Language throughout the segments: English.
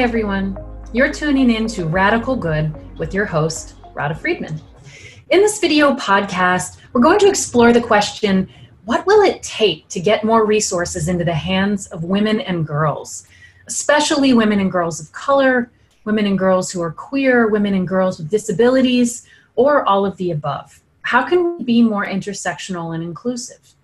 Everyone. You're tuning in to Radical Good with your host, Radha Friedman. In this video podcast, we're going to explore the question what will it take to get more resources into the hands of women and girls, especially women and girls of color, women and girls who are queer, women and girls with disabilities, or all of the above? How can we be more intersectional and inclusive?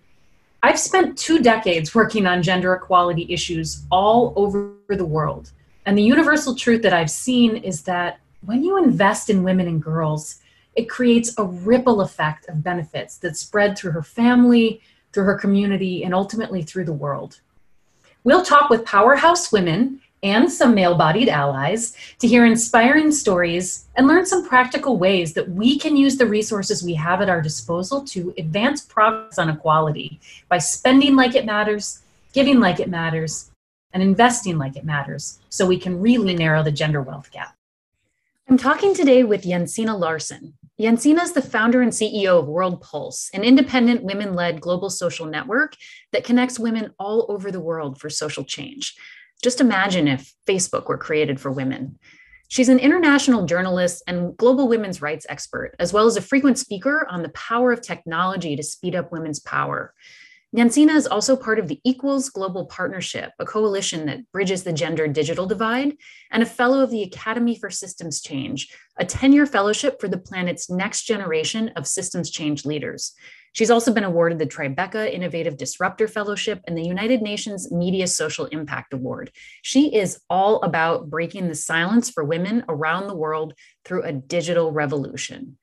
I've spent two decades working on gender equality issues all over the world. And the universal truth that I've seen is that when you invest in women and girls, it creates a ripple effect of benefits that spread through her family, through her community, and ultimately through the world. We'll talk with powerhouse women and some male bodied allies to hear inspiring stories and learn some practical ways that we can use the resources we have at our disposal to advance progress on equality by spending like it matters, giving like it matters, and investing like it matters so we can really narrow the gender wealth gap. I'm talking today with Jensine Larsen. Jensine is the founder and CEO of World Pulse, an independent women led global social network that connects women all over the world for social change. Just imagine if Facebook were created for women. She's an international journalist and global women's rights expert, as well as a frequent speaker on the power of technology to speed up women's power. Jensine is also part of the Equals Global Partnership, a coalition that bridges the gender digital divide, and a fellow of the Academy for Systems Change, a 10 year fellowship for the planet's next generation of systems change leaders. She's also been awarded the Tribeca Innovative Disruptor Fellowship and the United Nations Media Social Impact Award. She is all about breaking the silence for women around the world through a digital revolution.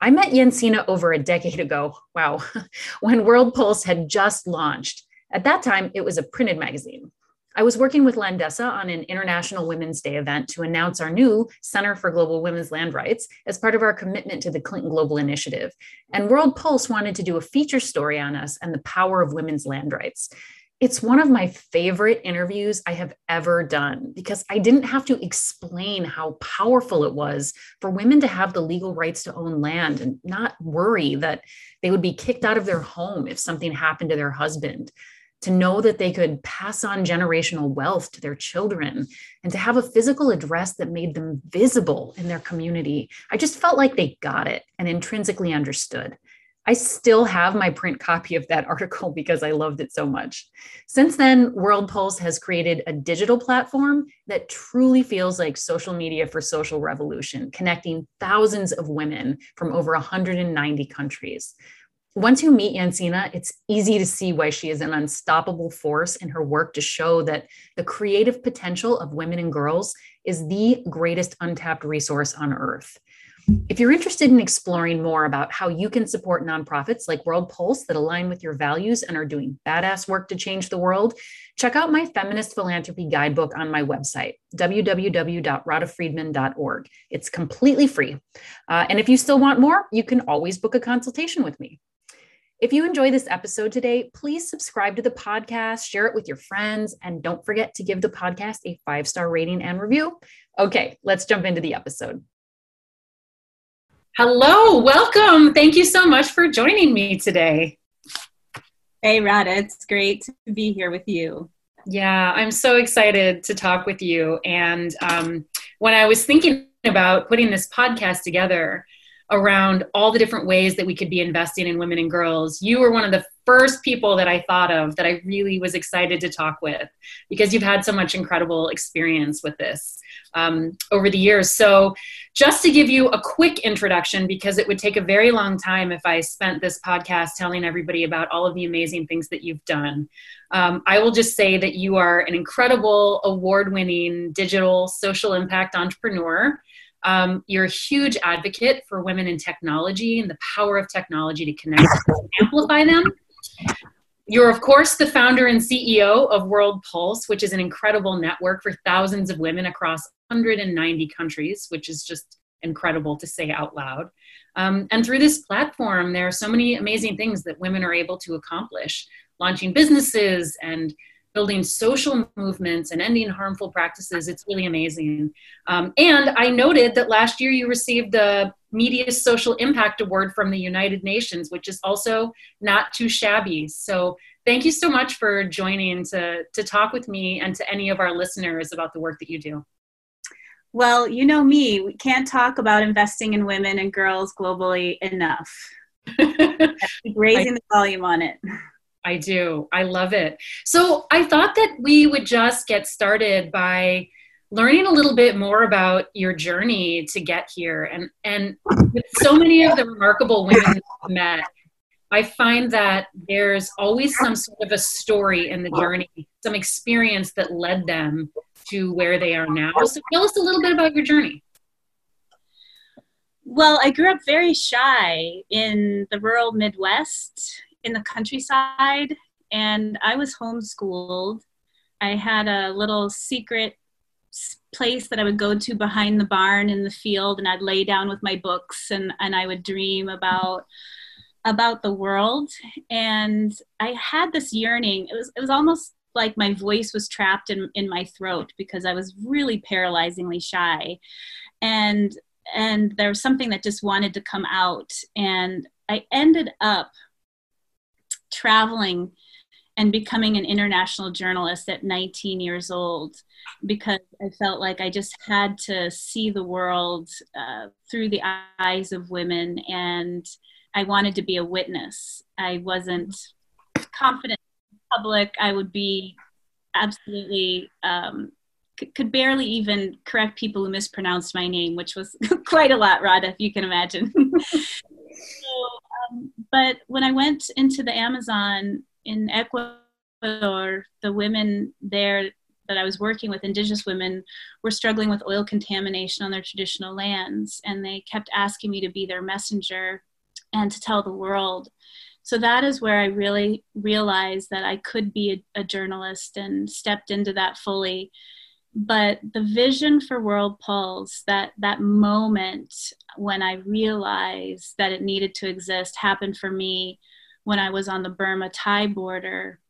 I met Jensine over a decade ago. Wow, when World Pulse had just launched. At that time, it was a printed magazine. I was working with Landesa on an International Women's Day event to announce our new Center for Global Women's Land Rights as part of our commitment to the Clinton Global Initiative. And World Pulse wanted to do a feature story on us and the power of women's land rights. It's one of my favorite interviews I have ever done because I didn't have to explain how powerful it was for women to have the legal rights to own land and not worry that they would be kicked out of their home if something happened to their husband. To know that they could pass on generational wealth to their children and to have a physical address that made them visible in their community. I just felt like they got it and intrinsically understood. I still have my print copy of that article because I loved it so much. Since then, World Pulse has created a digital platform that truly feels like social media for social revolution, connecting thousands of women from over 190 countries. Once you meet Jensine, it's easy to see why she is an unstoppable force in her work to show that the creative potential of women and girls is the greatest untapped resource on earth. If you're interested in exploring more about how you can support nonprofits like World Pulse that align with your values and are doing badass work to change the world, check out my feminist philanthropy guidebook on my website, www.radhafriedman.org. It's completely free. Uh, and if you still want more, you can always book a consultation with me. If you enjoy this episode today, please subscribe to the podcast, share it with your friends, and don't forget to give the podcast a five star rating and review. Okay, let's jump into the episode. Hello, welcome. Thank you so much for joining me today. Hey, Radha, it's great to be here with you. Yeah, I'm so excited to talk with you. And um, when I was thinking about putting this podcast together around all the different ways that we could be investing in women and girls, you were one of the first people that I thought of that I really was excited to talk with because you've had so much incredible experience with this um, over the years. So, just to give you a quick introduction, because it would take a very long time if I spent this podcast telling everybody about all of the amazing things that you've done, um, I will just say that you are an incredible, award winning digital social impact entrepreneur. Um, you're a huge advocate for women in technology and the power of technology to connect and amplify them. You're, of course, the founder and CEO of World Pulse, which is an incredible network for thousands of women across 190 countries, which is just incredible to say out loud. Um, and through this platform, there are so many amazing things that women are able to accomplish launching businesses and building social movements and ending harmful practices. It's really amazing. Um, and I noted that last year you received the Media Social Impact Award from the United Nations, which is also not too shabby. So thank you so much for joining to, to talk with me and to any of our listeners about the work that you do. Well, you know me, we can't talk about investing in women and girls globally enough. raising the volume on it. I do. I love it. So I thought that we would just get started by learning a little bit more about your journey to get here. And and with so many of the remarkable women I've met, I find that there's always some sort of a story in the journey, some experience that led them to where they are now. So tell us a little bit about your journey. Well, I grew up very shy in the rural Midwest, in the countryside, and I was homeschooled. I had a little secret place that I would go to behind the barn in the field, and I'd lay down with my books and, and I would dream about about the world. And I had this yearning. It was it was almost like my voice was trapped in, in my throat because I was really paralyzingly shy. And and there was something that just wanted to come out. And I ended up traveling and becoming an international journalist at 19 years old because I felt like I just had to see the world uh, through the eyes of women and I wanted to be a witness. I wasn't confident in public, I would be absolutely um, c- could barely even correct people who mispronounced my name, which was quite a lot, Radha, if you can imagine. so, um, but when I went into the Amazon in Ecuador, the women there that I was working with, indigenous women, were struggling with oil contamination on their traditional lands, and they kept asking me to be their messenger and to tell the world so that is where I really realized that I could be a, a, journalist and stepped into that fully. But the vision for World Pulse, that that moment when I realized that it needed to exist, happened for me when I was on the Burma Thai border.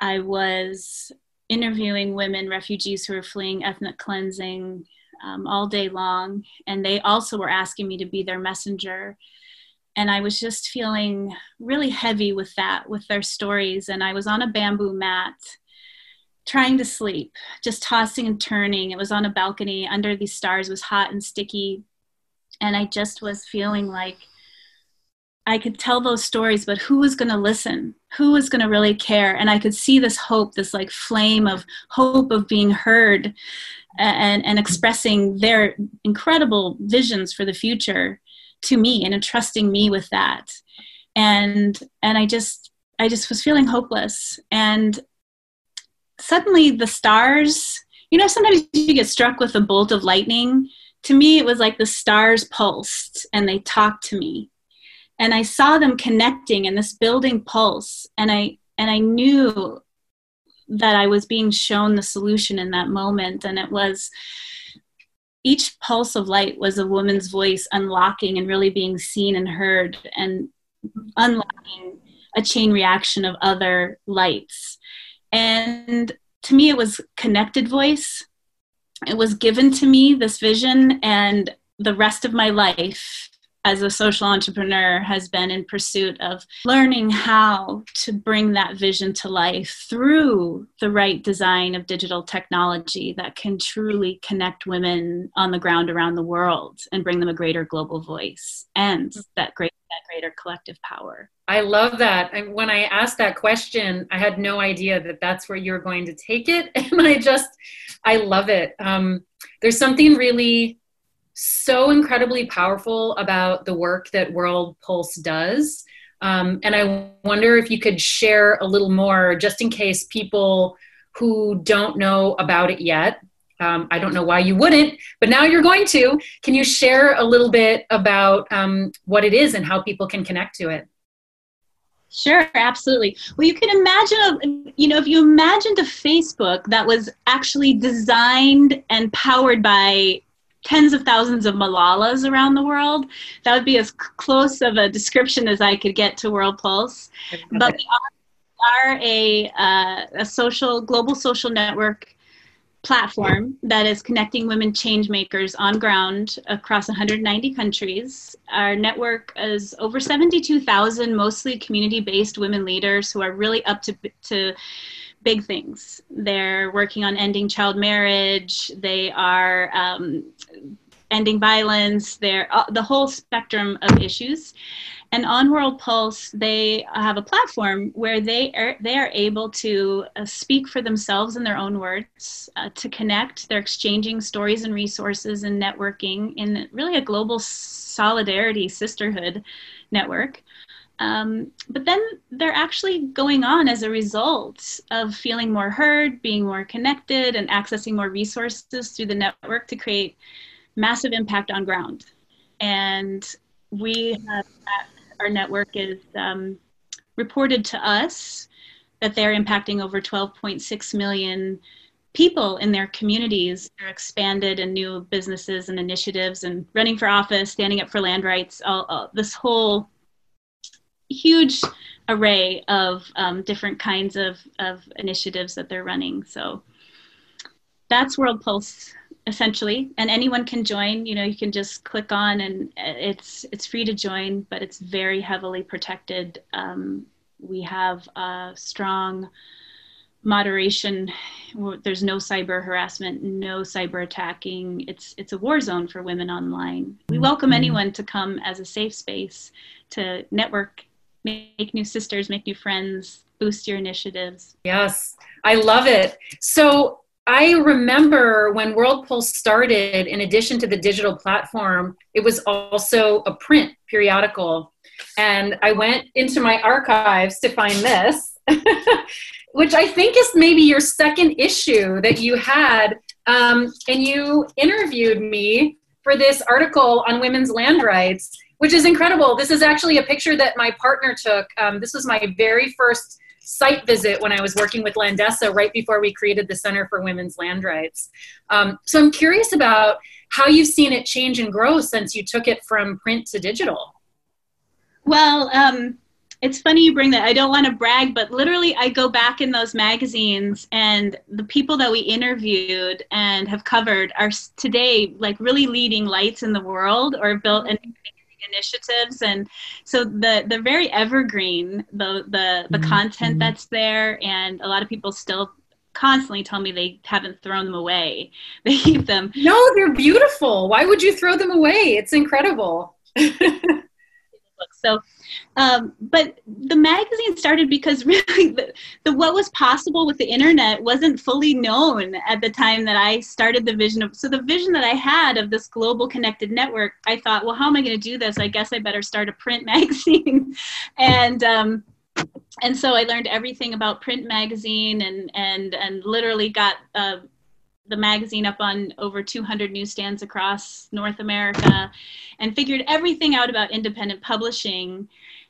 I was interviewing women, refugees who were fleeing ethnic cleansing um, all day long, and they also were asking me to be their messenger and I was just feeling really heavy with that, with their stories. And I was on a bamboo mat trying to sleep, just tossing and turning. It was on a balcony under these stars, it was hot and sticky. And I just was feeling like I could tell those stories, but who was going to listen? Who was going to really care? And I could see this hope, this like flame of hope of being heard and, and expressing their incredible visions for the future to me and entrusting me with that and and i just i just was feeling hopeless and suddenly the stars you know sometimes you get struck with a bolt of lightning. To me it was like the stars pulsed and they talked to me. And i saw them connecting and this building pulse. And i and i knew that i was being shown the solution in that moment. And it was each pulse of light was a woman's voice unlocking and really being seen and heard and unlocking a chain reaction of other lights. And to me, it was connected voice. It was given to me, this vision, and the rest of my life as a social entrepreneur has been in pursuit of learning how to bring that vision to life through the right design of digital technology that can truly connect women on the ground around the world and bring them a greater global voice and that great that greater collective power. I love that. And when I asked that question, I had no idea that that's where you're going to take it. And I just, I love it. Um, there's something really so incredibly powerful about the work that World Pulse does. Um, and I wonder if you could share a little more, just in case people who don't know about it yet. Um, I don't know why you wouldn't, but now you're going to. Can you share a little bit about um, what it is and how people can connect to it? Sure, absolutely. Well, you can imagine, you know, if you imagined a Facebook that was actually designed and powered by tens of thousands of Malalas around the world. That would be as close of a description as I could get to World Pulse. But we are, are a, uh, a social, global social network platform that is connecting women change makers on ground across 190 countries. Our network is over 72,000 mostly community based women leaders who are really up to, to big things. They're working on ending child marriage. They are um, ending violence. They're uh, the whole spectrum of issues. And on World Pulse, they have a platform where they are they are able to uh, speak for themselves in their own words, uh, to connect. They're exchanging stories and resources and networking in really a global solidarity sisterhood network. Um, but then they're actually going on as a result of feeling more heard, being more connected, and accessing more resources through the network to create massive impact on ground. And we have our network is um, reported to us that they're impacting over 12.6 million people in their communities are expanded and new businesses and initiatives and running for office standing up for land rights all, all this whole huge array of um, different kinds of, of initiatives that they're running. So that's world pulse essentially. And anyone can join. You know you can just click on and it's it's free to join but it's very heavily protected. Um, we have a strong moderation. There's no cyber harassment no cyber attacking. It's it's a war zone for women online. We welcome mm-hmm. anyone to come as a safe space to network make new sisters make new friends boost your initiatives yes i love it so I remember when World Pulse started, in addition to the digital platform, it was also a print periodical. And I went into my archives to find this, which I think is maybe your second issue that you had. Um, and you interviewed me for this article on women's land rights, which is incredible. This is actually a picture that my partner took. Um, this was my very first site visit when I was working with Landesa right before we created the Center for Women's Land Rights. Um, so I'm curious about how you've seen it change and grow since you took it from print to digital. Well, um, it's funny you bring that. I don't want to brag, but literally, I go back in those magazines, and the people that we interviewed and have covered are today like really leading lights in the world or built and initiatives and so the the very evergreen the the the mm-hmm. content mm-hmm. that's there and a lot of people still constantly tell me they haven't thrown them away. They keep them. No they're beautiful. Why would you throw them away? It's incredible so um, but the magazine started because really the, the, what was possible with the internet wasn't fully known at the time that I started the vision of so the vision that I had of this global connected network I thought well how am I going to do this? I guess I better start a print magazine. And um, and so I learned everything about print magazine and and and literally got uh, the magazine up on over 200 newsstands across North America and figured everything out about independent publishing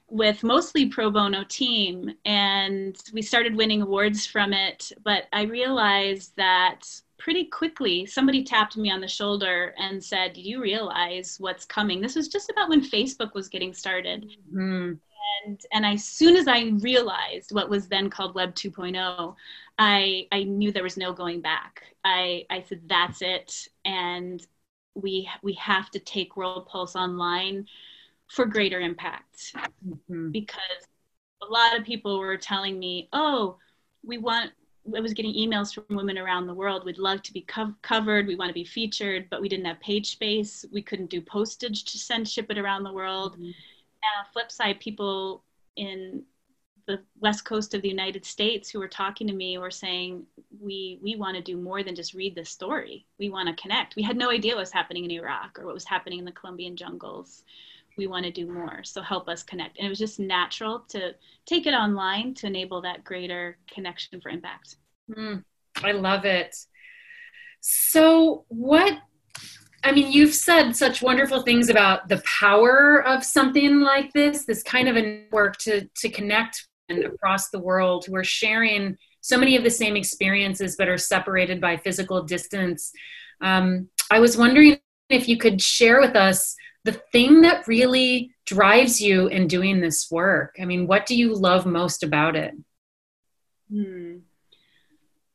with mostly pro bono team. And we started winning awards from it but i realized that pretty quickly somebody tapped me on the shoulder and said do you realize what's coming? This was just about when facebook was getting started. Mm-hmm. and and as soon as i realized what was then called web 2.0 i i knew there was no going back i i said that's it and we we have to take world pulse online for greater impact mm-hmm. because a lot of people were telling me oh we want I was getting emails from women around the world. We'd love to be co- covered. We want to be featured, but we didn't have page space. We couldn't do postage to send ship it around the world. Mm-hmm. And flip side, people in the west coast of the United States who were talking to me were saying, "We we want to do more than just read this story. We want to connect. We had no idea what was happening in Iraq or what was happening in the Colombian jungles." we want to do more. So help us connect. And it was just natural to take it online to enable that greater connection for impact. Mm, I love it. So, what, I mean, you've said such wonderful things about the power of something like this, this kind of a network to, to connect across the world who are sharing so many of the same experiences but are separated by physical distance. Um, I was wondering if you could share with us the thing that really drives you in doing this work? I mean, what do you love most about it? Hmm.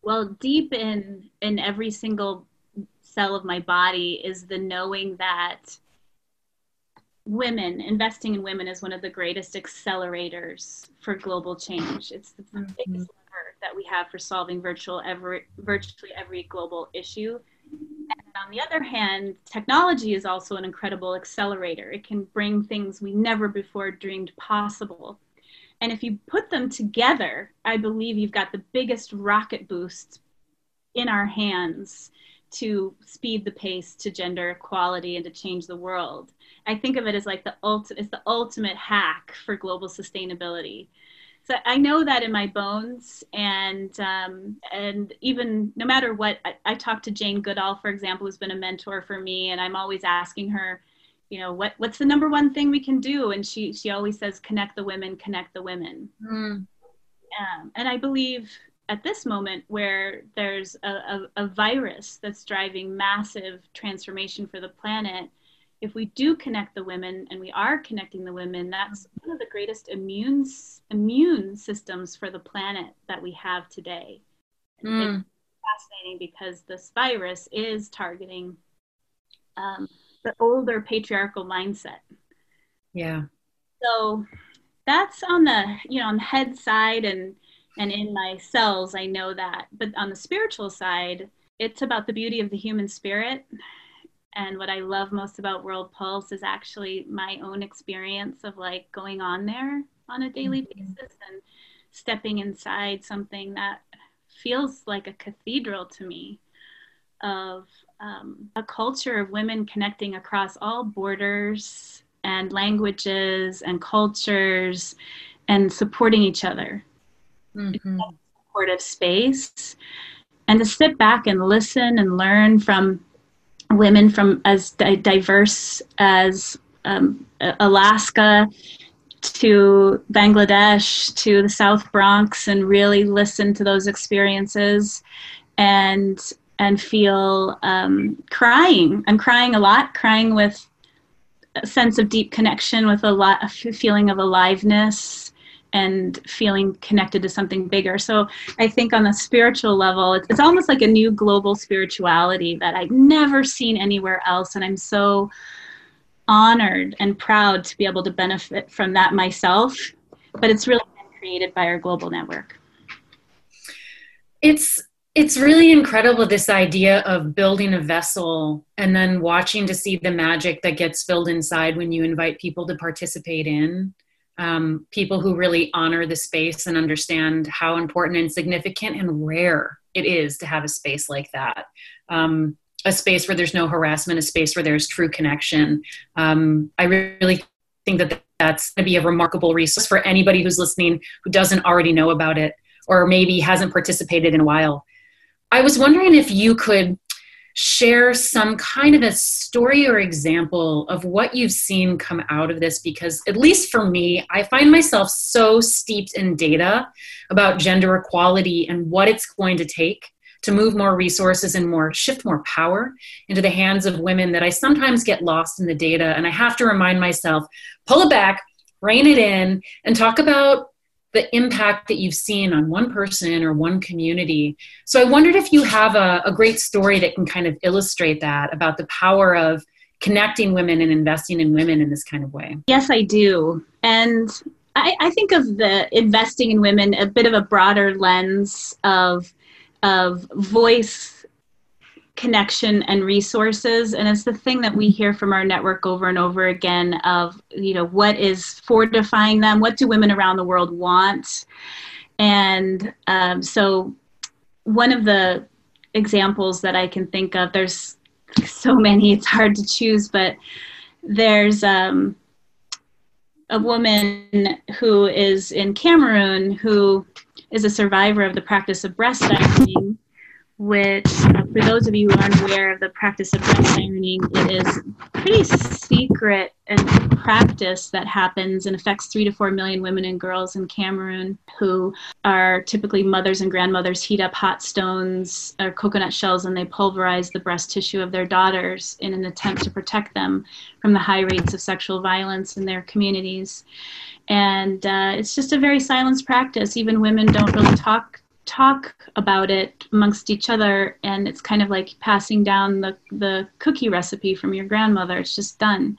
Well, deep in in every single cell of my body is the knowing that women investing in women is one of the greatest accelerators for global change. It's the mm-hmm. biggest lever that we have for solving virtual every, virtually every global issue. And on the other hand, technology is also an incredible accelerator. It can bring things we never before dreamed possible. And if you put them together, I believe you've got the biggest rocket boost in our hands to speed the pace to gender equality and to change the world. I think of it as like the ultimate, it's the ultimate hack for global sustainability. So I know that in my bones, and um, and even no matter what, I, I talked to Jane Goodall, for example, who's been a mentor for me, and I'm always asking her, you know, what what's the number one thing we can do? And she she always says, connect the women, connect the women. Mm. Um, and I believe at this moment where there's a, a, a, virus that's driving massive transformation for the planet, if we do connect the women and we are connecting the women, that's one of the greatest immune, immune systems for the planet that we have today. Mm. It's fascinating because this virus is targeting um, the older patriarchal mindset. Yeah. So that's on the, you know, on the head side and and in my cells i know that. But on the spiritual side it's about the beauty of the human spirit. And what i love most about world pulse is actually my own experience of like going on there on a daily mm-hmm. basis and stepping inside something that feels like a cathedral to me of um, a culture of women connecting across all borders and languages and cultures and supporting each other mm-hmm. supportive space and to sit back and listen and learn from women from as di- diverse as um, Alaska to Bangladesh to the South Bronx and really listen to those experiences and and feel um, crying. I'm crying a lot, crying with a sense of deep connection, with a lot, a feeling of aliveness, and feeling connected to something bigger. So I think on the spiritual level, it's, almost like a new global spirituality that I've never seen anywhere else. And I'm so honored and proud to be able to benefit from that myself. But it's really been created by our global network. It's it's really incredible this idea of building a vessel and then watching to see the magic that gets filled inside when you invite people to participate in um, people who really honor the space and understand how important and significant and rare it is to have a space like that. Um, a space where there's no harassment, a space where there's true connection. Um, I really think that that's going to be a remarkable resource for anybody who's listening who doesn't already know about it or maybe hasn't participated in a while. I was wondering if you could share some kind of a story or example of what you've seen come out of this? Because at least for me i find myself so steeped in data about gender equality and what it's going to take to move more resources and more shift more power into the hands of women that i sometimes get lost in the data. And i have to remind myself pull it back rein it in and talk about the impact that you've seen on one person or one community. So I wondered if you have a, a, great story that can kind of illustrate that about the power of connecting women and investing in women in this kind of way. Yes, I do. And I, I think of the investing in women a bit of a broader lens of of voice connection and resources. And it's the thing that we hear from our network over and over again of you know what is fortifying them? What do women around the world want? And um, so one of the examples that i can think of there's so many it's hard to choose but there's um, a woman who is in cameroon who is a survivor of the practice of breast ironing which, for those of you who aren't aware of the practice of breast ironing, it is pretty secret and practice that happens and affects three to four million women and girls in Cameroon who are typically mothers and grandmothers heat up hot stones or coconut shells and they pulverize the breast tissue of their daughters in an attempt to protect them from the high rates of sexual violence in their communities. And uh, it's just a very silenced practice. Even women don't really talk talk about it amongst each other and it's kind of like passing down the, the cookie recipe from your grandmother it's just done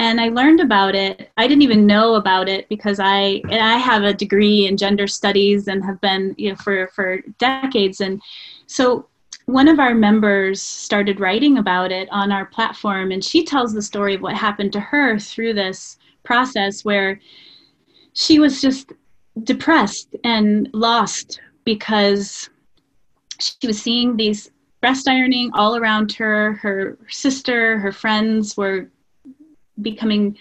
and I learned about it. I didn't even know about it because I I have a degree in gender studies and have been you know for for decades. And so one of our members started writing about it on our platform, and she tells the story of what happened to her through this process where she was just depressed and lost because she was seeing these breast ironing all around her. Her sister, her friends were becoming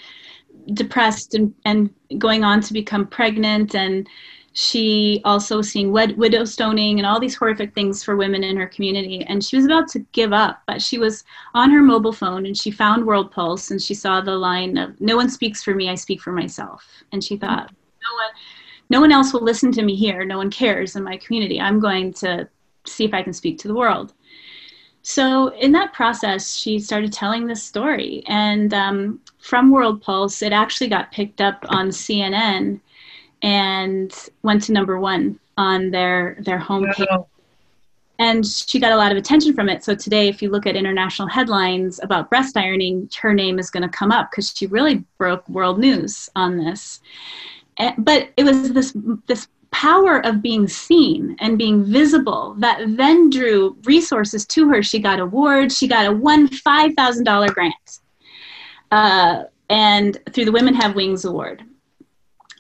depressed and, and going on to become pregnant. And she also seeing wed- widow stoning and all these horrific things for women in her community. And she was about to give up but she was on her mobile phone and she found world pulse and she saw the line of no one speaks for me i speak for myself. And she thought no one no one else will listen to me here. No one cares in my community. I'm going to see if i can speak to the world. So in that process she started telling this story. And um, from world pulse it actually got picked up on cnn and went to number one on their their homepage wow. and she got a lot of attention from it. So today if you look at international headlines about breast ironing her name is going to come up because she really broke world news on this but it was this this power of being seen and being visible that then drew resources to her. She got awards. She got a one five thousand dollar grant, uh, and through the Women Have Wings Award.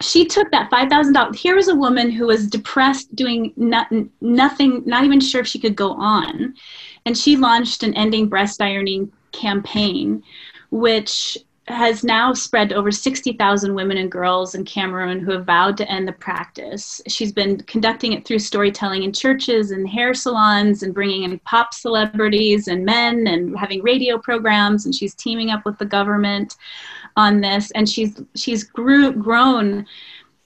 She took that five thousand dollars. Here was a woman who was depressed, doing not, nothing, not even sure if she could go on, and she launched an ending breast ironing campaign, which has now spread to over 60,000 women and girls in Cameroon who have vowed to end the practice. She's been conducting it through storytelling in churches and hair salons and bringing in pop celebrities and men and having radio programs and she's teaming up with the government on this and she's she's grew, grown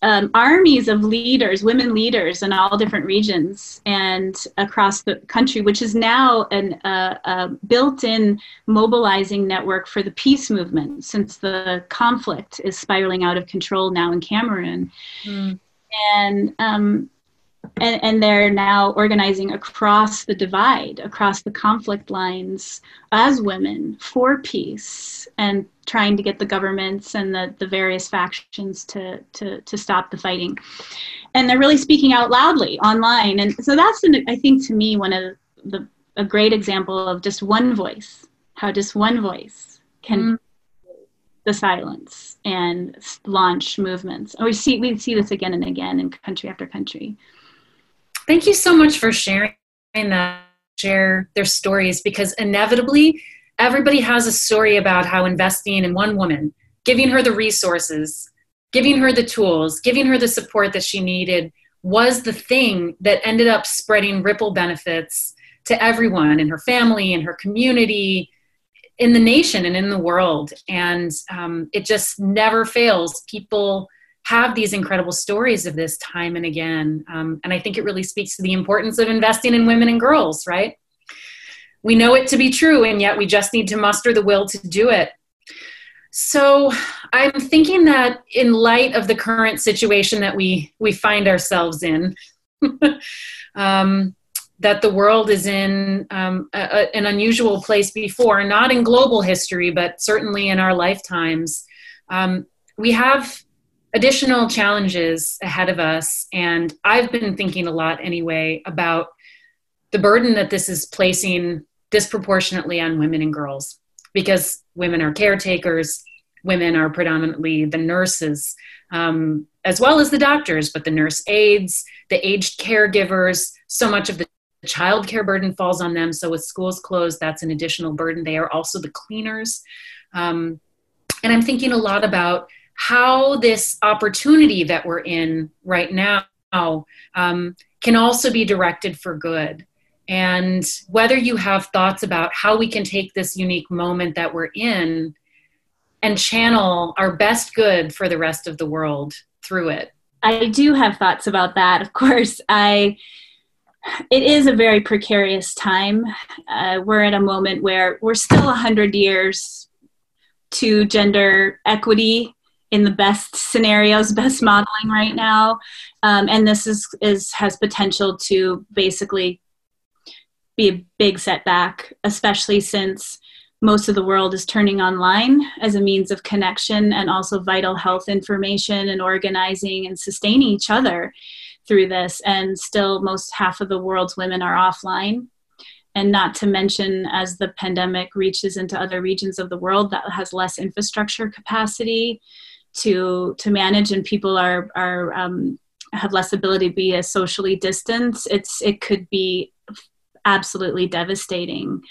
um, armies of leaders, women leaders in all different regions and across the country, which is now an, uh, a built-in mobilizing network for the peace movement since the conflict is spiraling out of control now in Cameroon. Mm. And um, and, and they're now organizing across the divide, across the conflict lines as women for peace and trying to get the governments and the, the various factions to, to, to stop the fighting. And they're really speaking out loudly online. And so that's, an, I think, to me, one of the, a great example of just one voice, how just one voice can mm the silence and launch movements. And we see, we see this again and again in country after country. Thank you so much for sharing that, share their stories because inevitably everybody has a story about how investing in one woman, giving her the resources, giving her the tools, giving her the support that she needed was the thing that ended up spreading ripple benefits to everyone in her family, in her community, in the nation, and in the world. And um, it just never fails. People have these incredible stories of this time and again. Um, and I think it really speaks to the importance of investing in women and girls, right? We know it to be true, and yet we just need to muster the will to do it. So I'm thinking that in light of the current situation that we, we find ourselves in, um, that the world is in um, a, a, an unusual place before, not in global history, but certainly in our lifetimes. Um, we have additional challenges ahead of us. And I've been thinking a lot anyway about the burden that this is placing disproportionately on women and girls because women are caretakers, women are predominantly the nurses, um, as well as the doctors, but the nurse aides, the aged caregivers, so much of the child care burden falls on them. So with schools closed, that's an additional burden. They are also the cleaners. Um, and I'm thinking a lot about how this opportunity that we're in right now um, can also be directed for good. And whether you have thoughts about how we can take this unique moment that we're in and channel our best good for the rest of the world through it. I do have thoughts about that. Of course, I it is a very precarious time. Uh, we're at a moment where we're still 100 years to gender equity in the best scenarios, best modeling right now, um, and this is is has potential to basically be a big setback, especially since most of the world is turning online as a means of connection and also vital health information and organizing and sustaining each other through this. And still, most half of the world's women are offline. And not to mention, as the pandemic reaches into other regions of the world that has less infrastructure capacity to to manage, and people are are um, have less ability to be as socially distanced, it's it could be absolutely devastating.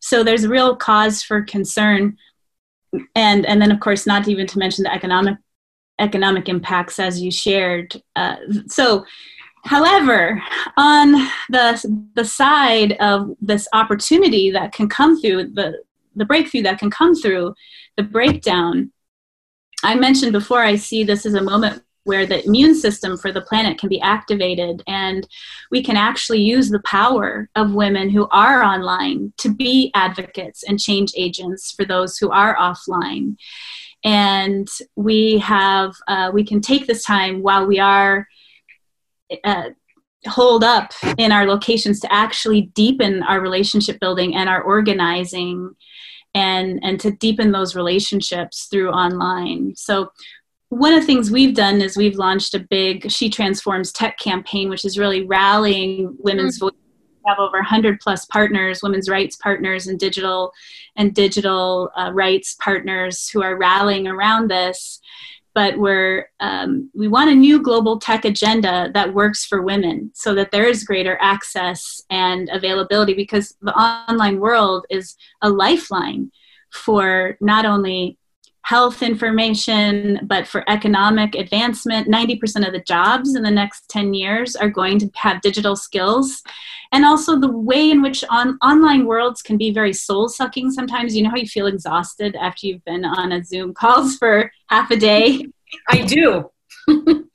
So there's real cause for concern, and and then of course not even to mention the economic economic impacts as you shared. Uh, so. However, on the the side of this opportunity that can come through the the breakthrough that can come through the breakdown, I mentioned before. I see this as a moment where the immune system for the planet can be activated and we can actually use the power of women who are online to be advocates and change agents for those who are offline and we have uh, we can take this time while we are uh, hold up in our locations to actually deepen our relationship building and our organizing and and to deepen those relationships through online so one of the things we've done is we've launched a big She Transforms Tech campaign, which is really rallying women's mm-hmm. voice. We have over 100 plus partners, women's rights partners, and digital and digital uh, rights partners who are rallying around this. But we're um, we want a new global tech agenda that works for women, so that there is greater access and availability. Because the online world is a lifeline for not only health information, but for economic advancement. 90% of the jobs in the next 10 years are going to have digital skills. And also the way in which on, online worlds can be very soul sucking sometimes. You know how you feel exhausted after you've been on a Zoom calls for half a day? I do.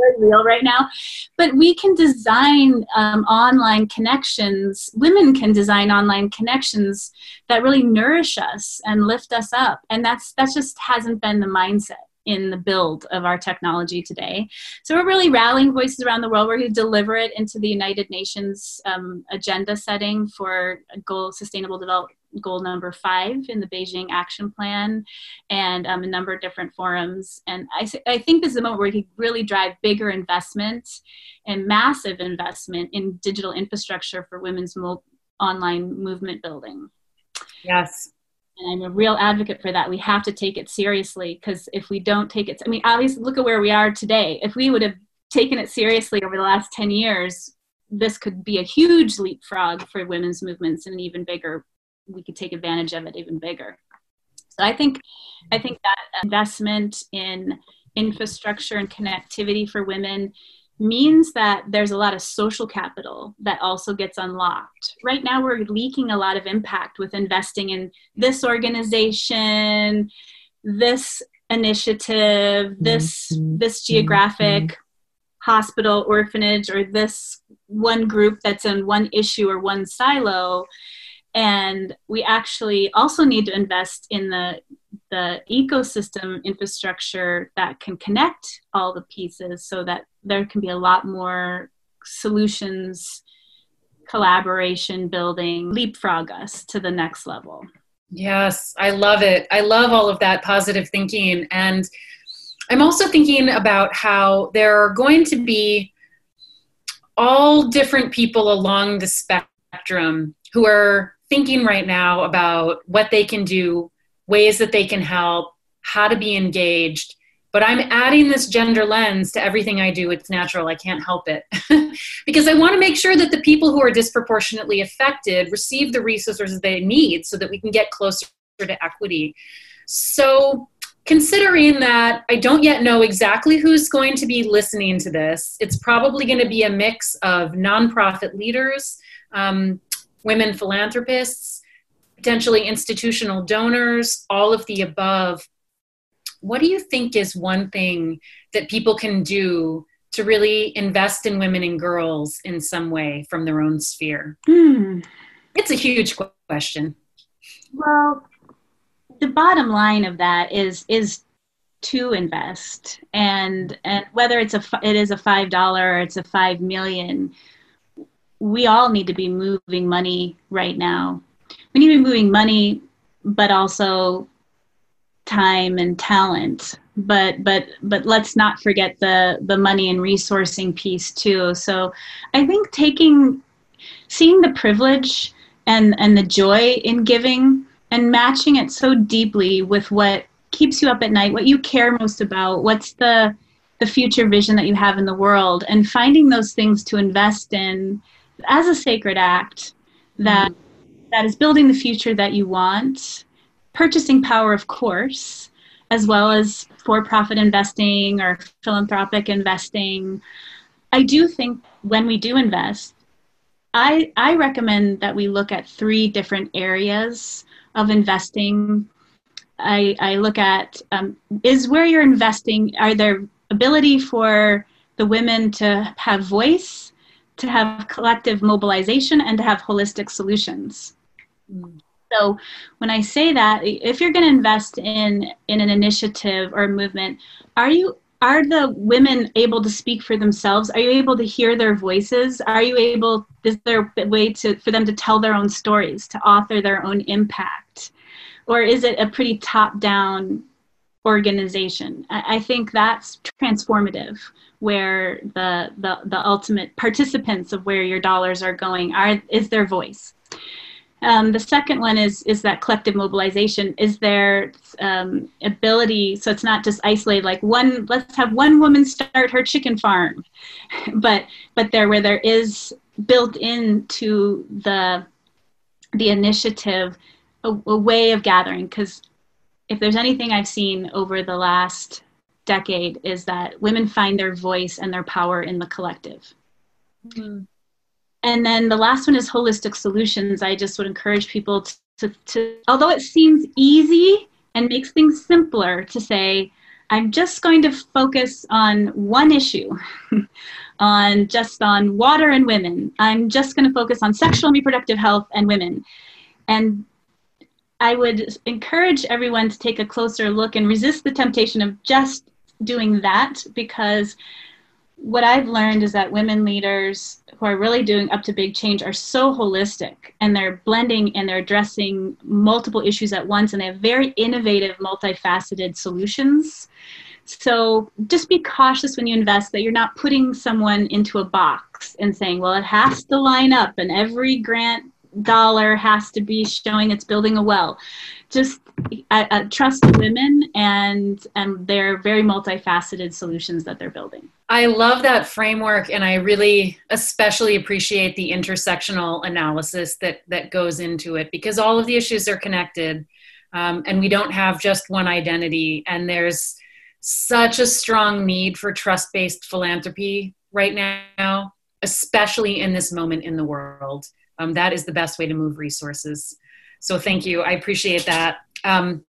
very real right now. But we can design um, online connections. Women can design online connections that really nourish us and lift us up. And that's that just hasn't been the mindset in the build of our technology today. So we're really rallying voices around the world. We're going to deliver it into the United Nations um, agenda setting for goal sustainable development goal number five in the Beijing Action Plan and um, a number of different forums. And I, I think this is a moment where we can really drive bigger investment and massive investment in digital infrastructure for women's mo- online movement building. Yes and I'm a real advocate for that. We have to take it seriously because if we don't take it, I mean, obviously, look at where we are today. If we would have taken it seriously over the last 10 years, this could be a huge leapfrog for women's movements and even bigger. We could take advantage of it even bigger. So I think, I think that investment in infrastructure and connectivity for women means that there's a lot of social capital that also gets unlocked. Right now, we're leaking a lot of impact with investing in this organization, this initiative, this mm-hmm. this geographic mm-hmm. hospital, orphanage, or this one group that's in one issue or one silo. And we actually also need to invest in the the ecosystem infrastructure that can connect all the pieces so that there can be a lot more solutions collaboration building leapfrog us to the next level. Yes i love it. I love all of that positive thinking. And i'm also thinking about how there are going to be all different people along the spectrum who are thinking right now about what they can do ways that they can help, how to be engaged. But I'm adding this gender lens to everything I do. It's natural. I can't help it. because I want to make sure that the people who are disproportionately affected receive the resources they need so that we can get closer to equity. So, considering that I don't yet know exactly who's going to be listening to this, it's probably going to be a mix of nonprofit leaders, um, women philanthropists, potentially institutional donors, all of the above. What do you think is one thing that people can do to really invest in women and girls in some way from their own sphere? Hmm. It's a huge question. Well, the bottom line of that is is to invest and and whether it's a it is a five dollar or it's a five million we all need to be moving money right now. We need to be moving money but also time and talent. But but but let's not forget the the money and resourcing piece too. So i think taking seeing the privilege and and the joy in giving and matching it so deeply with what keeps you up at night what you care most about what's the the future vision that you have in the world and finding those things to invest in as a sacred act that mm-hmm. that is building the future that you want purchasing power of course as well as for-profit investing or philanthropic investing. I do think when we do invest i i recommend that we look at three different areas of investing. I i look at um, is where you're investing are there ability for the women to have voice, to have collective mobilization, and to have holistic solutions. Mm. So when I say that, if you're going to invest in in an initiative or a movement, are you are the women able to speak for themselves? Are you able to hear their voices? Are you able is there a way to for them to tell their own stories, to author their own impact? Or is it a pretty top down organization. I, I think that's transformative where the, the the ultimate participants of where your dollars are going are is their voice. Um, the second one is is that collective mobilization. Is their um, ability so it's not just isolated like one. Let's have one woman start her chicken farm, but but there where there is built into the the initiative a, a way of gathering because if there's anything I've seen over the last decade is that women find their voice and their power in the collective. Mm-hmm. And then the last one is holistic solutions. I just would encourage people to, to, to, although it seems easy and makes things simpler to say, I'm just going to focus on one issue, on just on water and women. I'm just going to focus on sexual and reproductive health and women. And I would encourage everyone to take a closer look and resist the temptation of just doing that because what I've learned is that women leaders who are really doing up to big change are so holistic and they're blending and they're addressing multiple issues at once and they have very innovative, multifaceted solutions. So just be cautious when you invest that you're not putting someone into a box and saying, well, it has to line up and every grant dollar has to be showing it's building a well. Just I, I trust women and and their very multifaceted solutions that they're building. I love that framework, and I really especially appreciate the intersectional analysis that that goes into it because all of the issues are connected, um, and we don't have just one identity. And there's such a strong need for trust-based philanthropy right now, especially in this moment in the world um, that is the best way to move resources. So thank you. I appreciate that. Um,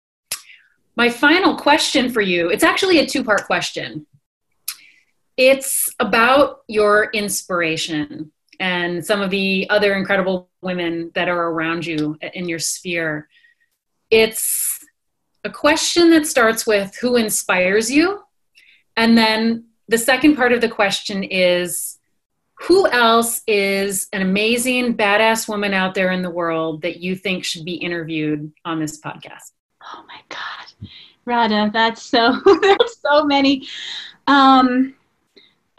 my final question for you it's actually a two part question. It's about your inspiration and some of the other incredible women that are around you in your sphere. It's a question that starts with who inspires you? And then the second part of the question is who else is an amazing, badass woman out there in the world that you think should be interviewed on this podcast? Oh my God, Radha, that's so, there's so many. Um,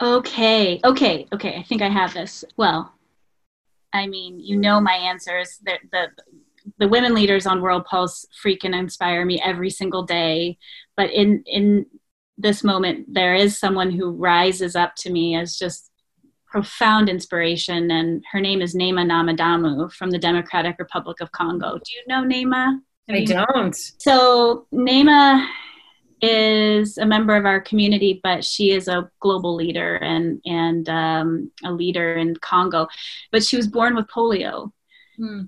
okay, okay, okay, I think I have this. Well, I mean, you know my answers. The, the, the women leaders on World Pulse freaking inspire me every single day. But in, in this moment, there is someone who rises up to me as just profound inspiration, and her name is Nema Namadamu from the Democratic Republic of Congo. Do you know Nema? I don't. So Nema is a member of our community, but she is a global leader and and um, a leader in Congo. But she was born with polio. Hmm.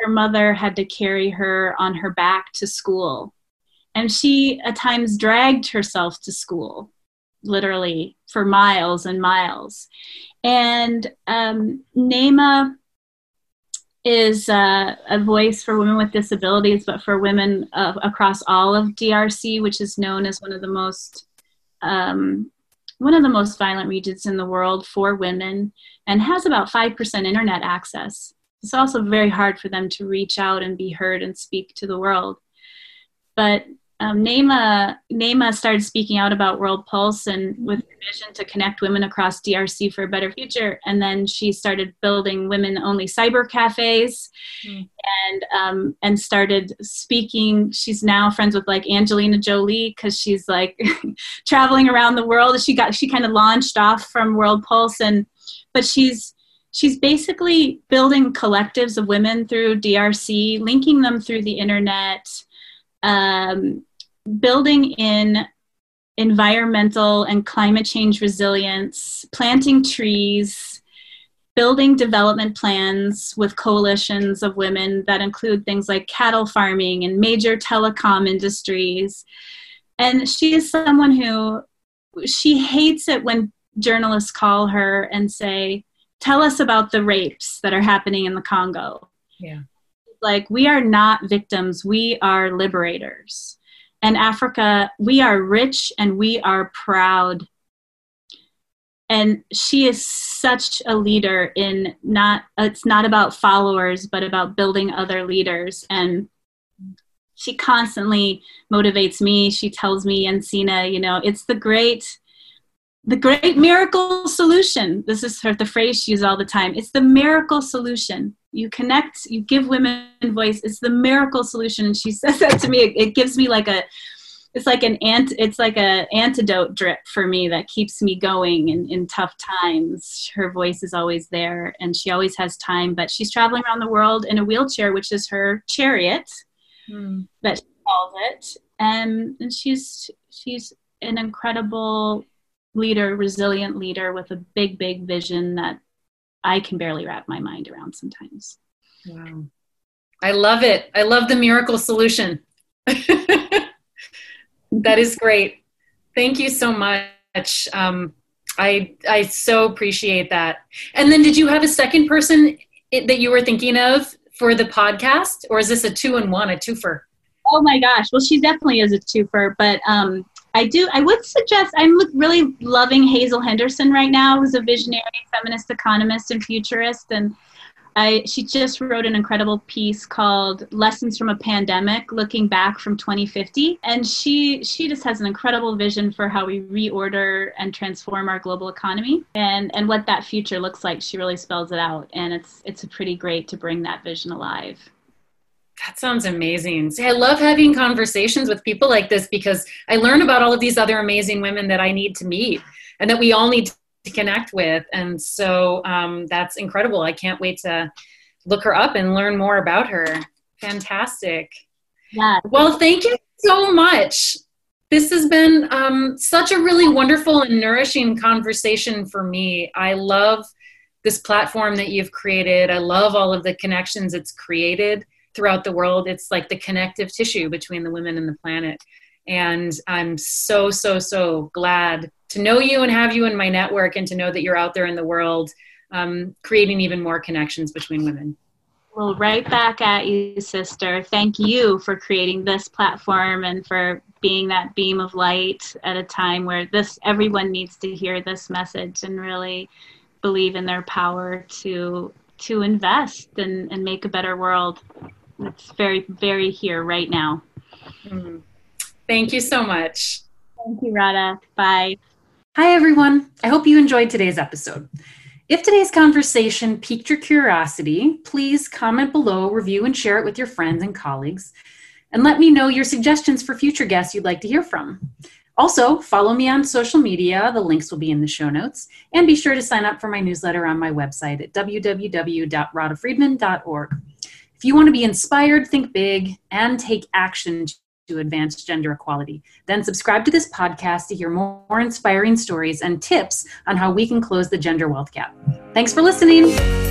Her mother had to carry her on her back to school, and she at times dragged herself to school, literally for miles and miles. And um, NEMA is uh, a voice for women with disabilities, but for women uh, across all of DRC, which is known as one of the most um, one of the most violent regions in the world for women, and has about five percent internet access. it's also very hard for them to reach out and be heard and speak to the world. But um, Nema, Nema started speaking out about World Pulse and with a vision to connect women across DRC for a better future. And then she started building women-only cyber cafes, mm. and um, and started speaking. She's now friends with like Angelina Jolie because she's like traveling around the world. She got she kind of launched off from World Pulse, and but she's she's basically building collectives of women through DRC, linking them through the internet. Um, building in environmental and climate change resilience, planting trees, building development plans with coalitions of women that include things like cattle farming and major telecom industries. And she is someone who she hates it when journalists call her and say, Tell us about the rapes that are happening in the Congo. Yeah. Like, we are not victims, we are liberators and Africa, we are rich and we are proud. And she is such a leader in not, it's not about followers, but about building other leaders. And she constantly motivates me. She tells me, Jensine, you know, it's the great, the great miracle solution. This is her, the phrase she uses all the time. It's the miracle solution you connect you give women voice. It's the miracle solution. And she says that to me. It, it gives me like a it's like an ant it's like a antidote drip for me that keeps me going in, in tough times. Her voice is always there and she always has time but she's traveling around the world in a wheelchair which is her chariot mm. that she calls it. And, and she's she's an incredible leader resilient leader with a big big vision that I can barely wrap my mind around sometimes. Wow. I love it. I love the miracle solution. that is great. Thank you so much. Um, I I so appreciate that. And then, did you have a second person that you were thinking of for the podcast, or is this a two in one, a twofer? Oh my gosh! Well, she definitely is a twofer, but um, I do. I would suggest. I'm really loving Hazel Henderson right now, who's a visionary feminist economist and futurist, and I, she just wrote an incredible piece called "Lessons from a Pandemic: Looking Back from 2050," and she she just has an incredible vision for how we reorder and transform our global economy, and and what that future looks like. She really spells it out, and it's it's pretty great to bring that vision alive. That sounds amazing. See, I love having conversations with people like this because I learn about all of these other amazing women that I need to meet and that we all need to connect with. And so um, that's incredible. I can't wait to look her up and learn more about her. Fantastic. Yeah. Well, thank you so much. This has been um, such a really wonderful and nourishing conversation for me. I love this platform that you've created. I love all of the connections it's created throughout the world. It's like the connective tissue between the women and the planet. And I'm so, so, so glad to know you and have you in my network and to know that you're out there in the world um, creating even more connections between women. Well, right back at you, sister. Thank you for creating this platform and for being that beam of light at a time where this everyone needs to hear this message and really believe in their power to to invest and, and make a better world. It's very, very here right now. Mm-hmm. Thank you so much. Thank you, Radha. Bye. Hi, everyone. I hope you enjoyed today's episode. If today's conversation piqued your curiosity, please comment below, review, and share it with your friends and colleagues. And let me know your suggestions for future guests you'd like to hear from. Also, follow me on social media. The links will be in the show notes. And be sure to sign up for my newsletter on my website at www.radhafriedman.org. If you want to be inspired, think big, and take action to advance gender equality, then subscribe to this podcast to hear more inspiring stories and tips on how we can close the gender wealth gap. Thanks for listening.